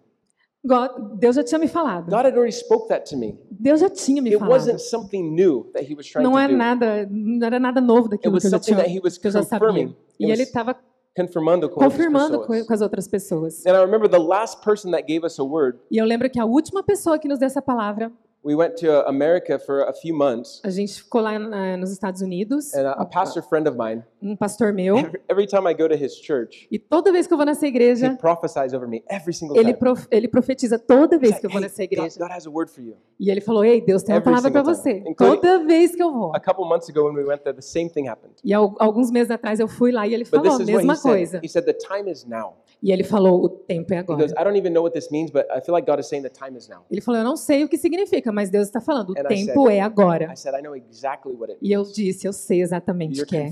God- Deus já tinha me falado. God had already spoke that to me. Deus já tinha me It falado. wasn't something new that He was trying Não to é do. nada, não era nada novo It daquilo was que eu tinha, that He was que eu já sabia. confirming. E ele estava confirmando com confirmando com, as outras pessoas. And I remember the last person that gave us a word. E eu lembro que a última pessoa que nos deu essa palavra, We went to uh, America for a few months, a gente ficou lá eh, nos Estados Unidos, and a, a pastor friend of mine. um pastor meu, Every, every time I go to his church, e toda vez que eu vou nessa he igreja, prophesies over me every single ele, time. prof- ele profetiza toda vez like, que eu vou "Hey, nessa God, igreja. God has a word for you. E ele falou: Ei, Deus tem uma Every palavra para você. Toda vez que eu vou. A couple months ago when we went there, the same thing happened. E al- alguns meses atrás eu fui lá e ele But falou a what he mesma said. coisa. He said, The time is now. E ele falou: O tempo é He agora. goes, I don't even know what this means, but I feel like God is saying the time is now. Ele falou: Eu não sei o que significa, mas Deus está falando: O And tempo said- é agora. I said, I know exactly what it E eu disse: Eu sei exatamente o que é.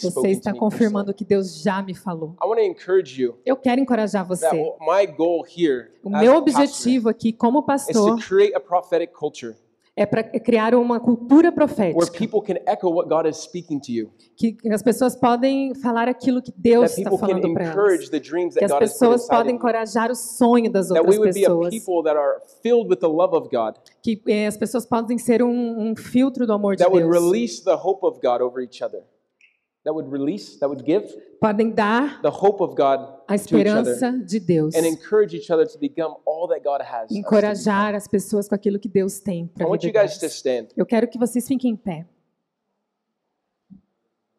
Você está confirmando o que Deus já me falou. I want to encourage you Eu quero encorajar that você. my goal here O meu pastor objetivo aqui, como pastor, to create a prophetic culture é para criar uma cultura where profética. people can echo what God is speaking to you. Que as pessoas podem falar aquilo que Deus está falando para elas. Que as pessoas podem encorajar o sonho das outras we would be a pessoas. people that are filled with the love of God. Que eh, as pessoas podem ser um, um filtro do amor de That would Deus. release the hope of God over each other. That would release, that would give Podem dar the hope of God a esperança de Deus. and encourage each other to become all that God has. Encorajar as pessoas com aquilo que Deus tem para delas. stand. Eu quero que vocês fiquem em pé.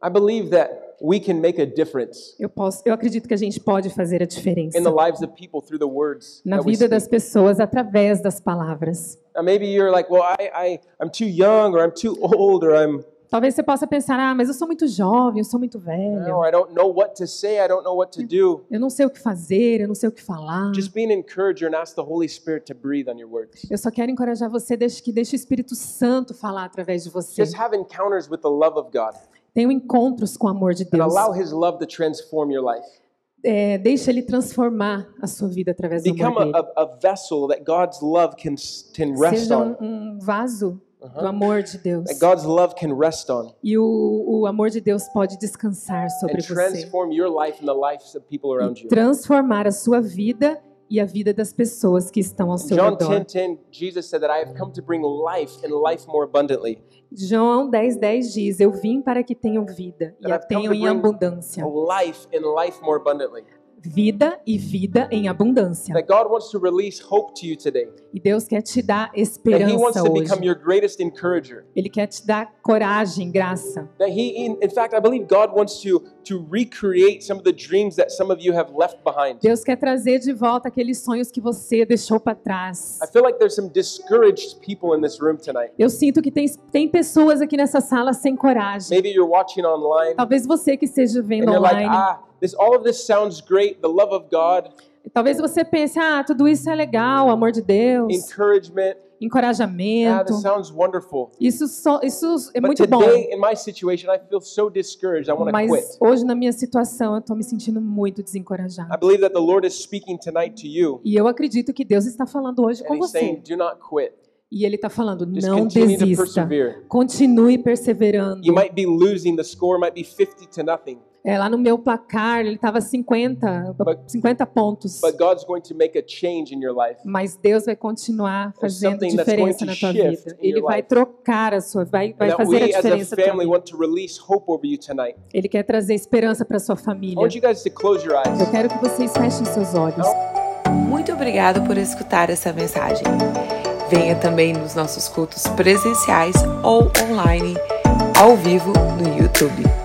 I believe that we can make a difference Eu, posso, eu acredito que a gente pode fazer a diferença in the lives of people through the words na vida das pessoas através das palavras. Maybe you're like, well, I, I, I'm too young, or I'm too old, or I'm, Talvez você possa pensar, ah, mas eu sou muito jovem, eu sou muito velho, or I don't know what to say, I don't know what to do. eu não sei o que fazer, eu não sei o que falar. Just be an encourager and ask the Holy Spirit to breathe on your words. Eu só quero encorajar você, deixe que deixe o Espírito Santo falar através de você. Just have encounters with the love of God Tenha encontros com o amor de and Deus. allow His love to transform your life. É, deixa Ele transformar a sua vida através do Become amor dele. a, a, a vessel that God's love can, can rest Seja on, um, um vaso do amor de Deus. that God's love can rest on, E o, o amor de Deus pode descansar sobre and você. transform your life and the lives of people around you. Transformar a sua vida e a vida das pessoas que estão ao seu John redor. 10 10, Jesus said that I have come to bring life and life more abundantly. João 10, 10 diz: Eu vim para que tenham vida e And a tenham em abundância. Life and life more abundantly. Vida e vida em abundância. That God wants to release hope to you today. E Deus quer te dar That He wants esperança to hoje. become your greatest encourager. Ele quer te dar coragem, graça. That He, in, in fact, I believe God wants to to recreate some of the dreams that some of you have left behind. Deus quer trazer de volta aqueles sonhos que você deixou para trás. I feel like there's some discouraged people in this room tonight. Eu sinto que tem, tem pessoas aqui nessa sala sem coragem. Maybe you're watching online Talvez você que esteja vendo you're like, online. ah, this all of this sounds great, the love of God, Talvez você pense, ah, tudo isso é legal, amor de Deus, encouragement. Ah, encorajamento. this sounds wonderful. Isso, só, isso é But muito bom. today, in my situation, I feel so Mas quit. hoje, na minha situação, eu estou me sentindo muito I desencorajada. believe that the Lord is speaking tonight to you, E eu acredito que Deus está falando hoje and com He's saying, você. "Do not quit. E Ele está falando, Just não desista. Continue perseverando. You might be losing. The score might be 50 to nothing, É, lá no meu placar, ele estava 50, 50 pontos. but God's going to make a change in your life. Mas Deus vai continuar fazendo something that's diferença going na to tua vida. Ele your vai life. trocar a sua, vai, vai fazer a we, a diferença na tua family, vida. want to release hope over you tonight. Ele quer trazer esperança para sua família. want you guys to close your eyes. Eu quero que vocês fechem seus olhos. Muito obrigado por escutar essa mensagem. Venha também nos nossos cultos presenciais ou online, ao vivo no YouTube.